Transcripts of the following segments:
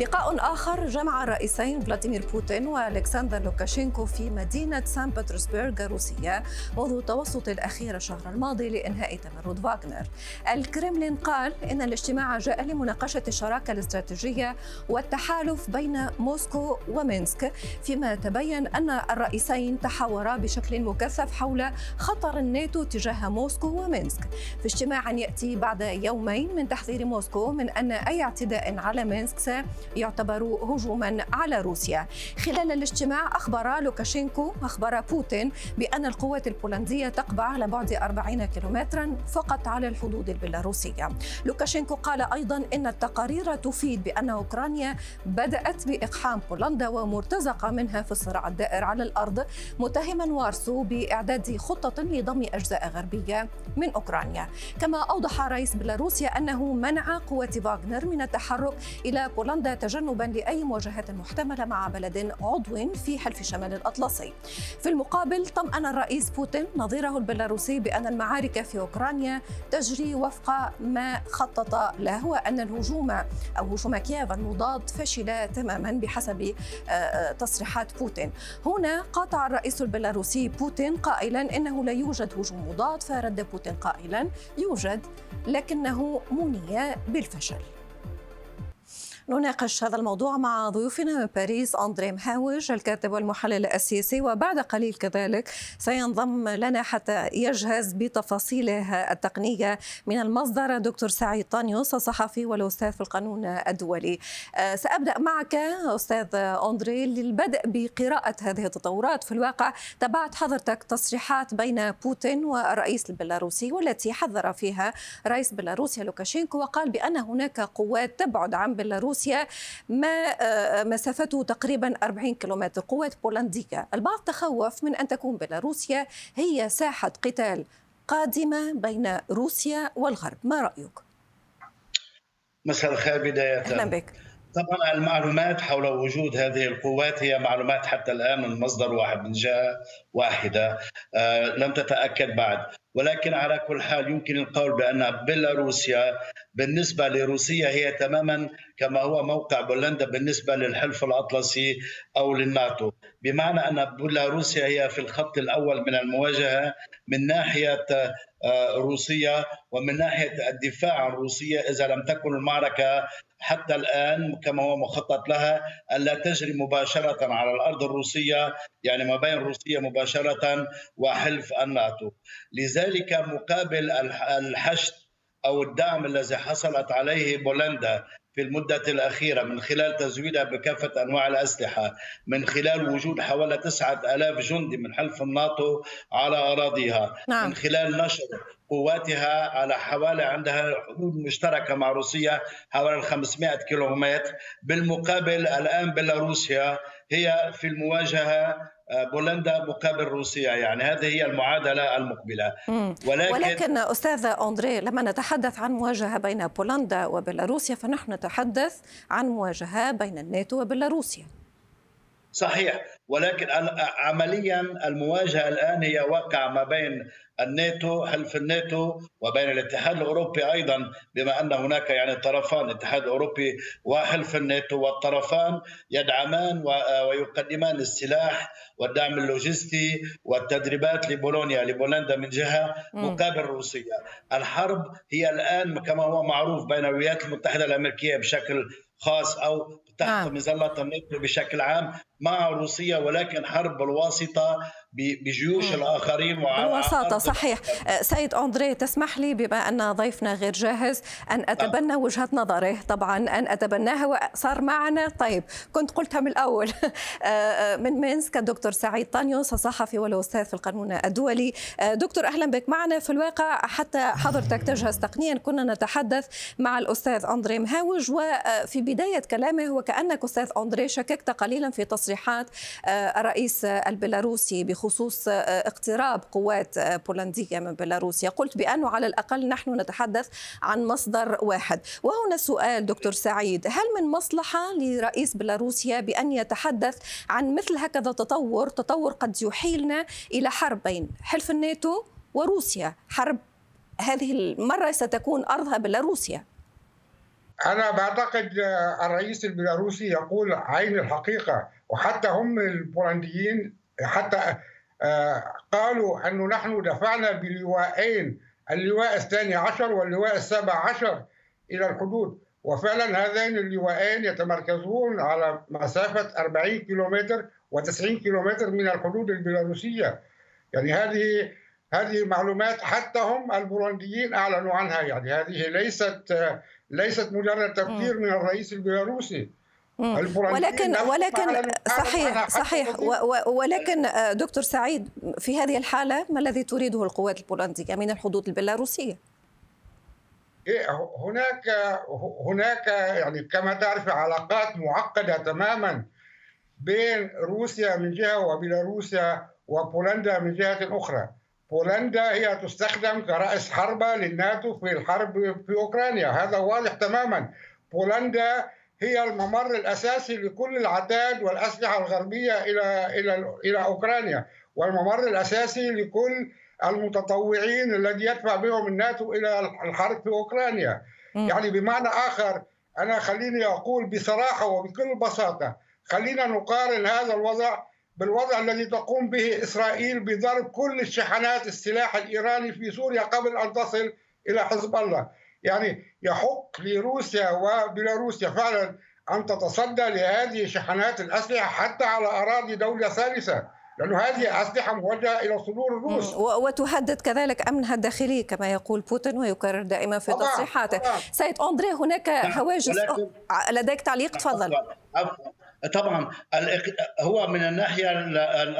لقاء آخر جمع الرئيسين فلاديمير بوتين وألكسندر لوكاشينكو في مدينة سان بطرسبرغ الروسية منذ التوسط الأخير الشهر الماضي لإنهاء تمرد فاغنر الكرملين قال إن الاجتماع جاء لمناقشة الشراكة الاستراتيجية والتحالف بين موسكو ومينسك فيما تبين أن الرئيسين تحاورا بشكل مكثف حول خطر الناتو تجاه موسكو ومينسك في اجتماع يأتي بعد يومين من تحذير موسكو من أن أي اعتداء على مينسك يعتبر هجوما على روسيا. خلال الاجتماع أخبر لوكاشينكو أخبر بوتين بأن القوات البولندية تقبع على بعد 40 كيلومترا فقط على الحدود البيلاروسية. لوكاشينكو قال أيضا إن التقارير تفيد بأن أوكرانيا بدأت بإقحام بولندا ومرتزقة منها في الصراع الدائر على الأرض متهما وارسو بإعداد خطة لضم أجزاء غربية من أوكرانيا. كما أوضح رئيس بيلاروسيا أنه منع قوات فاغنر من التحرك إلى بولندا تجنبا لأي مواجهات محتملة مع بلد عضو في حلف شمال الأطلسي. في المقابل طمأن الرئيس بوتين نظيره البيلاروسي بأن المعارك في أوكرانيا تجري وفق ما خطط له وأن الهجوم أو هجوم كييف المضاد فشل تماما بحسب آه، آه، تصريحات بوتين. هنا قاطع الرئيس البيلاروسي بوتين قائلا إنه لا يوجد هجوم مضاد فرد بوتين قائلا يوجد لكنه مني بالفشل. نناقش هذا الموضوع مع ضيوفنا من باريس أندري مهاوج الكاتب والمحلل السياسي وبعد قليل كذلك سينضم لنا حتى يجهز بتفاصيله التقنية من المصدر دكتور سعيد طانيوس الصحفي والأستاذ في القانون الدولي. آه، سأبدأ معك أستاذ أندري للبدء بقراءة هذه التطورات. في الواقع تابعت حضرتك تصريحات بين بوتين والرئيس البيلاروسي والتي حذر فيها رئيس بيلاروسيا لوكاشينكو وقال بأن هناك قوات تبعد عن بيلاروسيا روسيا ما آه، مسافته تقريبا 40 كيلومتر قوات بولندية البعض تخوف من أن تكون بيلاروسيا هي ساحة قتال قادمة بين روسيا والغرب. ما رأيك؟ مساء الخير بداية. أهلا بك. طبعا المعلومات حول وجود هذه القوات هي معلومات حتى الآن من مصدر واحد من جهة واحدة. آه لم تتأكد بعد. ولكن على كل حال يمكن القول بأن بيلاروسيا بالنسبة لروسيا هي تماما كما هو موقع بولندا بالنسبة للحلف الأطلسي أو للناتو. بمعنى أن بيلاروسيا هي في الخط الأول من المواجهة من ناحية آه، روسيا ومن ناحية الدفاع عن روسيا إذا لم تكن المعركة حتى الآن كما هو مخطط لها الا تجري مباشرة على الأرض الروسية يعني ما بين روسيا مباشرة وحلف الناتو. لذلك مقابل الحشد أو الدعم الذي حصلت عليه بولندا في المدة الأخيرة من خلال تزويدها بكافة أنواع الأسلحة من خلال وجود حوالي تسعة ألاف جندي من حلف الناتو على أراضيها نعم. من خلال نشر قواتها على حوالي عندها حدود مشتركة مع روسيا حوالي 500 كيلومتر بالمقابل الآن بيلاروسيا هي في المواجهة بولندا مقابل روسيا. يعني هذه هي المعادلة المقبلة. ولكن, ولكن أستاذ أندري لما نتحدث عن مواجهة بين بولندا وبيلاروسيا فنحن نتحدث عن مواجهة بين الناتو وبيلاروسيا. صحيح. ولكن عمليا المواجهة الآن هي واقع ما بين الناتو حلف الناتو وبين الاتحاد الأوروبي أيضا بما أن هناك يعني طرفان الاتحاد الأوروبي وحلف الناتو والطرفان يدعمان ويقدمان السلاح والدعم اللوجستي والتدريبات لبولونيا لبولندا من جهة مقابل روسيا. الحرب هي الآن كما هو معروف بين الولايات المتحدة الأمريكية بشكل خاص أو تحت نعم. مظلة الناتو بشكل عام مع روسيا ولكن حرب الواسطة بجيوش الآخرين بالوساطة صحيح. أه، سيد أندري تسمح لي بما أن ضيفنا غير جاهز أن أتبنى وجهة نظره طبعا أن اتبناها وصار معنا. طيب كنت قلتها من الأول. أه، أه، من مينسك الدكتور سعيد طانيوس الصحفي والأستاذ في القانون الدولي. دكتور أهلا بك معنا في الواقع. حتى حضرتك تجهز تقنيا. كنا نتحدث مع الأستاذ أندري مهاوج وفي بداية كلامه وكأنك أستاذ أندري شككت قليلا في تصريحات الرئيس البيلاروسي بخصوص آه، اقتراب قوات آه، بولندية من بيلاروسيا قلت بأنه على الأقل نحن نتحدث عن مصدر واحد. وهنا سؤال دكتور سعيد هل من مصلحة لرئيس بيلاروسيا بأن يتحدث عن مثل هكذا تطور؟ تطور قد يحيلنا إلى حرب بين حلف الناتو وروسيا. حرب هذه المرة ستكون أرضها بيلاروسيا. أنا بعتقد الرئيس البيلاروسي يقول عين الحقيقة وحتى هم البولنديين حتى آه، قالوا أنه نحن دفعنا بلواءين اللواء الثاني عشر واللواء السابع عشر إلى الحدود. وفعلا هذين اللواءين يتمركزون على مسافة 40 كيلومتر و90 كيلومتر من الحدود البيلاروسية. يعني هذه هذه معلومات حتى هم البولنديين أعلنوا عنها. يعني هذه ليست ليست مجرد تفكير من الرئيس البيلاروسي ولكن ولكن صحيح صحيح. ولكن دكتور سعيد في هذه الحالة ما الذي تريده القوات البولندية من الحدود البيلاروسية؟ إيه، هناك هناك يعني كما تعرف علاقات معقدة تماما بين روسيا من جهة وبيلاروسيا وبولندا من جهة أخرى. بولندا هي تستخدم كرأس حربة للناتو في الحرب في أوكرانيا. هذا واضح تماما. بولندا هي الممر الأساسي لكل العتاد والأسلحة الغربية إلى إلى إلى أوكرانيا والممر الأساسي لكل المتطوعين الذي يدفع بهم الناتو إلى الحرب في أوكرانيا. يعني بمعنى آخر أنا خليني أقول بصراحة وبكل بساطة خلينا نقارن هذا الوضع بالوضع الذي تقوم به إسرائيل بضرب كل الشحنات السلاح الإيراني في سوريا قبل أن تصل إلى حزب الله. يعني يحق لروسيا وبيلاروسيا فعلا أن تتصدى لهذه شحنات الأسلحة حتى على أراضي دولة ثالثة لأنه هذه أسلحة موجهة إلى صدور الروس. وتهدد كذلك أمنها الداخلي كما يقول بوتين ويكرر دائما في تصريحاته. سيد أندري هناك هواجس لديك تعليق؟ تفضل. طبعا هو من الناحية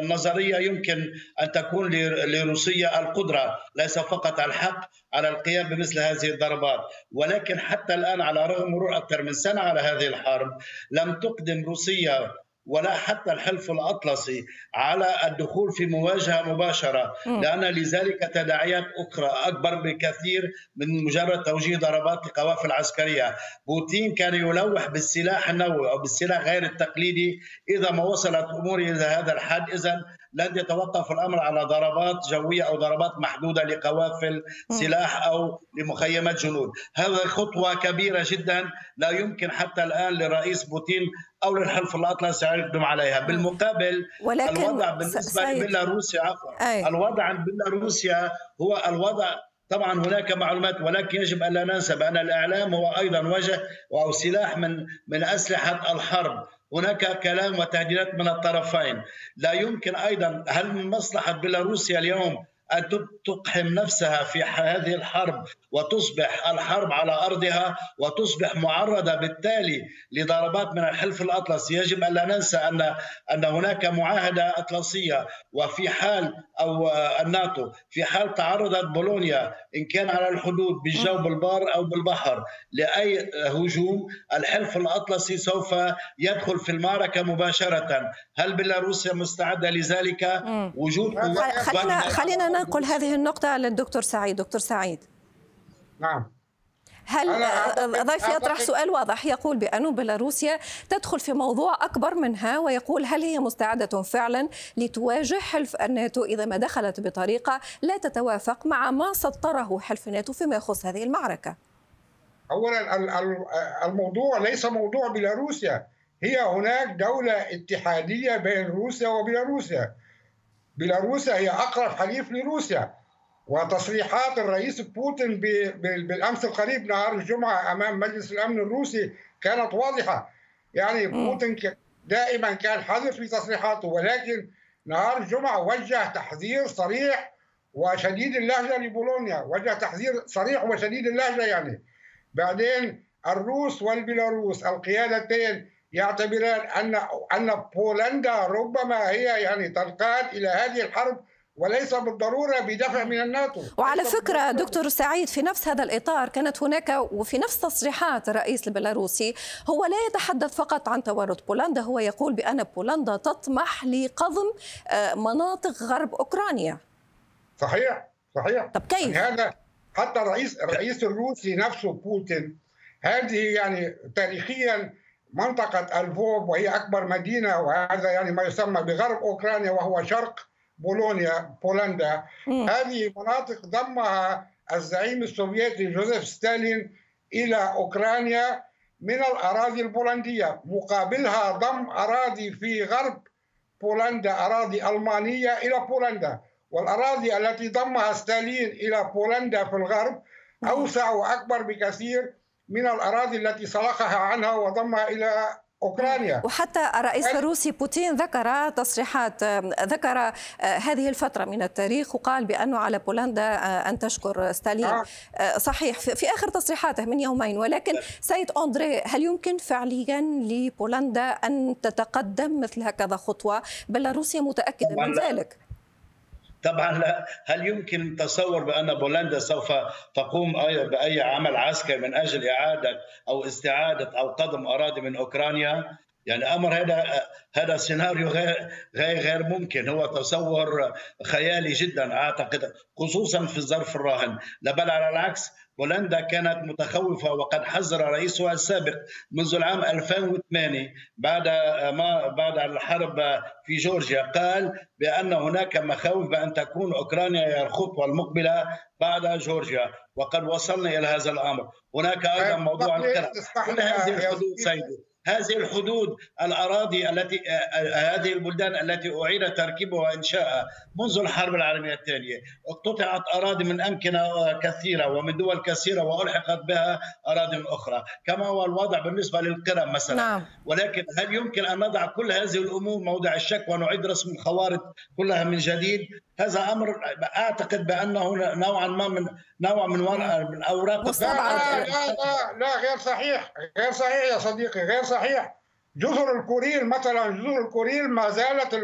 النظرية يمكن أن تكون لروسيا القدرة ليس فقط الحق على القيام بمثل هذه الضربات. ولكن حتى الآن على رغم مرور أكثر من سنة على هذه الحرب لم تقدم روسيا ولا حتى الحلف الأطلسي على الدخول في مواجهة مباشرة. لأن لذلك تداعيات أخرى أكبر بكثير من مجرد توجيه ضربات القوافل العسكرية. بوتين كان يلوح بالسلاح النووي أو بالسلاح غير التقليدي إذا ما وصلت أمور إلى هذا الحد. اذا لن يتوقف الأمر على ضربات جوية أو ضربات محدودة لقوافل سلاح أو لمخيمات جنود. هذه خطوة كبيرة جدا لا يمكن حتى الآن للرئيس بوتين أو للحلف الأطلسي ان يقدم عليها. بالمقابل ولكن الوضع بالنسبة لبيلاروسيا عفوا الوضع عند بيلاروسيا هو الوضع. طبعا هناك معلومات ولكن يجب أن لا ننسى بأن الإعلام هو أيضا وجه أو سلاح من من أسلحة الحرب. هناك كلام وتهديدات من الطرفين. لا يمكن أيضا هل من مصلحة بيلاروسيا اليوم أن تقحم نفسها في هذه الحرب وتصبح الحرب على أرضها وتصبح معرضة بالتالي لضربات من الحلف الأطلسي يجب أن لا ننسى أن أن هناك معاهدة أطلسية وفي حال أو الناتو في حال تعرضت بولونيا إن كان على الحدود بالجو بالبار أو بالبحر لأي هجوم الحلف الأطلسي سوف يدخل في المعركة مباشرة. هل بيلاروسيا مستعدة لذلك؟ وجود خلينا خلينا ننقل هذه النقطة للدكتور سعيد. دكتور سعيد. نعم. هل ضيفي يطرح سؤال واضح. يقول بأن بيلاروسيا تدخل في موضوع أكبر منها ويقول هل هي مستعدة فعلا لتواجه حلف الناتو إذا ما دخلت بطريقة لا تتوافق مع ما سطره حلف الناتو فيما يخص هذه المعركة؟ أولا الموضوع ليس موضوع بيلاروسيا. هي هناك دولة اتحادية بين روسيا وبيلاروسيا. بيلاروسيا هي أقرب حليف لروسيا وتصريحات الرئيس بوتين بالأمس القريب نهار الجمعة أمام مجلس الأمن الروسي كانت واضحة. يعني بوتين دائما كان حذر في تصريحاته ولكن نهار الجمعة وجه تحذير صريح وشديد اللهجة لبولونيا وجه تحذير صريح وشديد اللهجة يعني. بعدين الروس والبيلاروس القيادتين يعتبران أن أن بولندا ربما هي يعني تنقاد إلى هذه الحرب وليس بالضرورة بدفع من الناتو. وعلى فكرة دكتور سعيد في نفس هذا الإطار كانت هناك وفي نفس تصريحات الرئيس البيلاروسي هو لا يتحدث فقط عن تورط بولندا هو يقول بأن بولندا تطمح لقضم آه، مناطق غرب أوكرانيا. صحيح صحيح. طب كيف؟ يعني هذا حتى الرئيس الرئيس الروسي نفسه بوتين هذه يعني تاريخيا منطقة الفوب وهي أكبر مدينة وهذا يعني ما يسمى بغرب أوكرانيا وهو شرق بولونيا بولندا. هذه مناطق ضمها الزعيم السوفيتي جوزيف ستالين إلى أوكرانيا من الأراضي البولندية. مقابلها ضم أراضي في غرب بولندا أراضي ألمانية إلى بولندا. والأراضي التي ضمها ستالين إلى بولندا في الغرب أوسع وأكبر بكثير من الأراضي التي سلخها عنها وضمها إلى أوكرانيا وحتى الرئيس الروسي بوتين ذكر تصريحات ذكر آه، هذه الفترة من التاريخ وقال بأنه على بولندا آه، أن تشكر ستالين آه. آه. صحيح في آخر تصريحاته من يومين ولكن سيد أندري هل يمكن فعليا لبولندا أن تتقدم مثل هكذا خطوة بيلاروسيا متأكدة من ذلك طبعا لا هل يمكن تصور بأن بولندا سوف تقوم بأي عمل عسكري من أجل إعادة أو استعادة أو قضم أراضي من أوكرانيا؟ يعني أمر هذا هذا سيناريو غير غير غير ممكن. هو تصور خيالي جدا أعتقد خصوصا في الظرف الراهن. لا بل على العكس بولندا كانت متخوفة وقد حذر رئيسها السابق منذ العام 2008 بعد ما بعد الحرب في جورجيا. قال بأن هناك مخاوف بأن تكون أوكرانيا هي الخطوة المقبلة بعد جورجيا وقد وصلنا إلى هذا الأمر. هناك أيضا موضوع القرى كل هذه الحدود سيدي. هذه الحدود الأراضي التي هذه البلدان التي أعيد تركيبها وانشائها منذ الحرب العالمية الثانية. اقتطعت أراضي من أمكنة كثيرة ومن دول كثيرة وألحقت بها أراضي أخرى. كما هو الوضع بالنسبة للقرى مثلا. نعم. ولكن هل يمكن أن نضع كل هذه الأمور موضع الشك ونعيد رسم الخوارط كلها من جديد؟ هذا أمر أعتقد بأنه نوعا ما من نوع من من أوراق لا لا, لا لا غير صحيح غير صحيح يا صديقي غير صحيح. جزر الكوريل مثلا جزر الكوريل ما زالت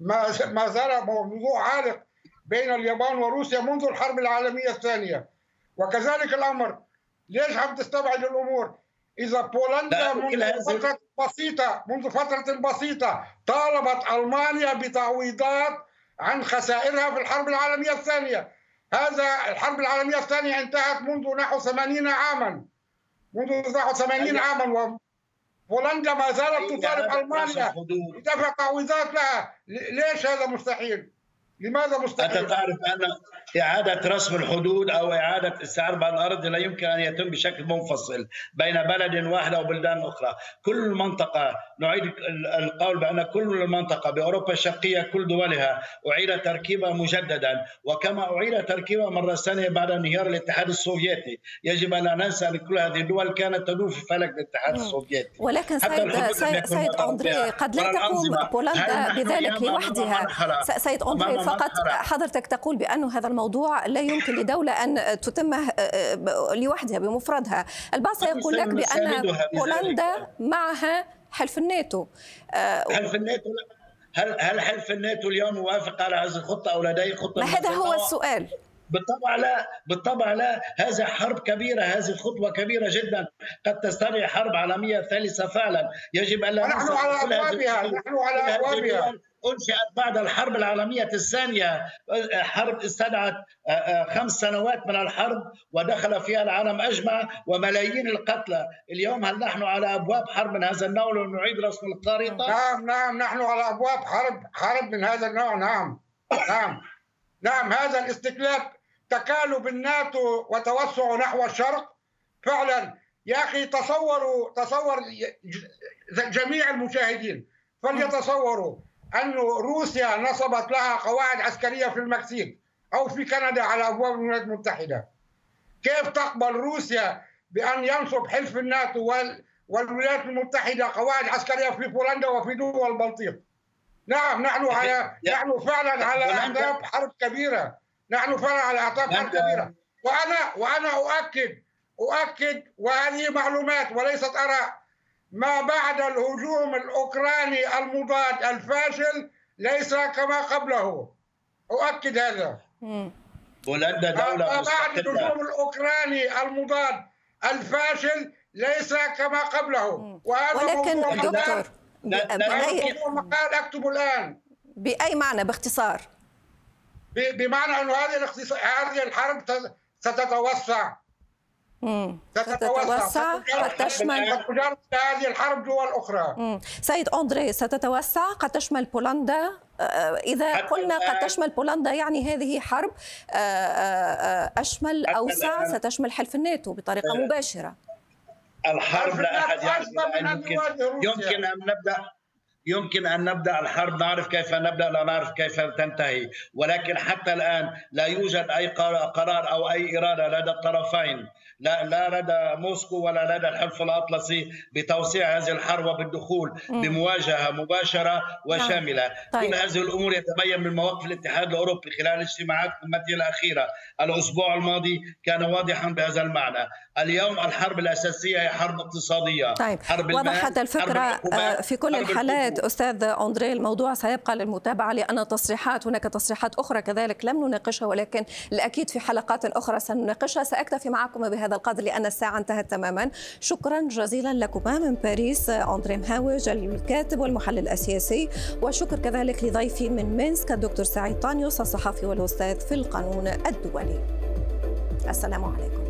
ما ما زال موضوع عالق بين اليابان وروسيا منذ الحرب العالمية الثانية. وكذلك الأمر. ليش عم تستبعد الأمور؟ إذا بولندا منذ فترة بسيطة منذ فترة بسيطة طالبت ألمانيا بتعويضات عن خسائرها في الحرب العالمية الثانية. هذا الحرب العالمية الثانية انتهت منذ نحو 80 عاما. منذ نحو 80 عاما وبولندا ما زالت تطالب ألمانيا بدفع تعويضات لها ليش هذا مستحيل؟ لماذا مستحيل؟ أنت تعرف أن إعادة رسم الحدود أو إعادة استعراض الأرض لا يمكن أن يتم بشكل منفصل بين بلد واحد أو بلدان أخرى. كل منطقة نعيد القول بأن كل منطقة بأوروبا الشرقية كل دولها أعيد تركيبها مجددا. وكما أعيد تركيبها مرة ثانية بعد انهيار الاتحاد السوفيتي يجب أن لا ننسى أن كل هذه الدول كانت تدور في فلك الاتحاد السوفيتي. ولكن سيد سيد, سيد أندري قد لا تقوم بولندا بذلك لوحدها. سيد أندري فقط حضرتك تقول بأن هذا الموضوع لا يمكن لدولة أن تتمه آه، آه، لوحدها بمفردها. البعض سيقول لك بأن بولندا معها حلف الناتو. آه، حلف الناتو؟ هل هل حلف الناتو اليوم موافق على هذه الخطة أو لديه خطة ما هذا هو السؤال. بالطبع لا. بالطبع لا. هذه حرب كبيرة هذه خطوة كبيرة جدا. قد تستدعي حرب عالمية ثالثة فعلا. يجب أن لا نحن على أبوابها نحن على أبوابها. انشئت بعد الحرب العالمية الثانية حرب استدعت آه، آه، خمس سنوات من الحرب ودخل فيها العالم أجمع وملايين القتلى. اليوم هل نحن على أبواب حرب من هذا النوع؟ ونعيد رسم الخريطة. نعم نعم نحن على أبواب حرب حرب من هذا النوع نعم نعم نعم. هذا الاستكلاف تكالب الناتو وتوسع نحو الشرق. فعلا يا أخي تصوروا تصور جميع المشاهدين فليتصوروا. أن روسيا نصبت لها قواعد عسكرية في المكسيك أو في كندا على أبواب الولايات المتحدة. كيف تقبل روسيا بأن ينصب حلف الناتو والولايات المتحدة قواعد عسكرية في بولندا وفي دول البلطيق؟ نعم نحن على نحن فعلا على أعتاب حرب كبيرة. نحن فعلا على أعتاب حرب كبيرة. وأنا وأنا أؤكد أؤكد وهذه معلومات وليست آراء ما بعد الهجوم الأوكراني المضاد الفاشل ليس كما قبله. أؤكد هذا. بولندا دولة ما بعد الهجوم الأوكراني المضاد الفاشل ليس كما قبله. وهذا ولكن دكتور بأي مقال اكتبه الآن. بأي معنى؟ باختصار. بمعنى انه هذه هذه الحرب ستتوسع. ستتوسع. قد تشمل هذه الحرب دول أخرى سيد أندري ستتوسع. قد تشمل بولندا. آه، إذا قلنا قد تشمل بولندا يعني هذه حرب آه، آه، أشمل أوسع ستشمل حلف الناتو بطريقة مباشرة. الحرب لا أحد يمكن, يمكن أن نبدأ يمكن أن نبدأ الحرب نعرف كيف نبدأ لا نعرف كيف تنتهي. ولكن حتى الآن لا يوجد أي قرار أو أي إرادة لدى الطرفين. لا لا لدى موسكو ولا لدى الحلف الأطلسي بتوسيع هذه الحرب وبالدخول بمواجهة مباشرة وشاملة. طيب. كل هذه الأمور يتبين من مواقف الاتحاد الأوروبي خلال اجتماعات قمته الأخيرة. الأسبوع الماضي كان واضحا بهذا المعنى. اليوم الحرب الأساسية هي حرب اقتصادية. طيب. حرب وضحت الفكرة آه، في كل الحالات أستاذ أندري الموضوع سيبقى للمتابعة لأن تصريحات هناك تصريحات أخرى كذلك لم نناقشها ولكن الأكيد في حلقات أخرى سنناقشها. سأكتفي معكم بهذا القدر لأن الساعة انتهت تماما. شكرا جزيلا لكما من باريس أندري مهاوج الكاتب والمحلل السياسي وشكر كذلك لضيفي من مينسك الدكتور سعيد طانيوس الصحفي والأستاذ في القانون الدولي. السلام عليكم.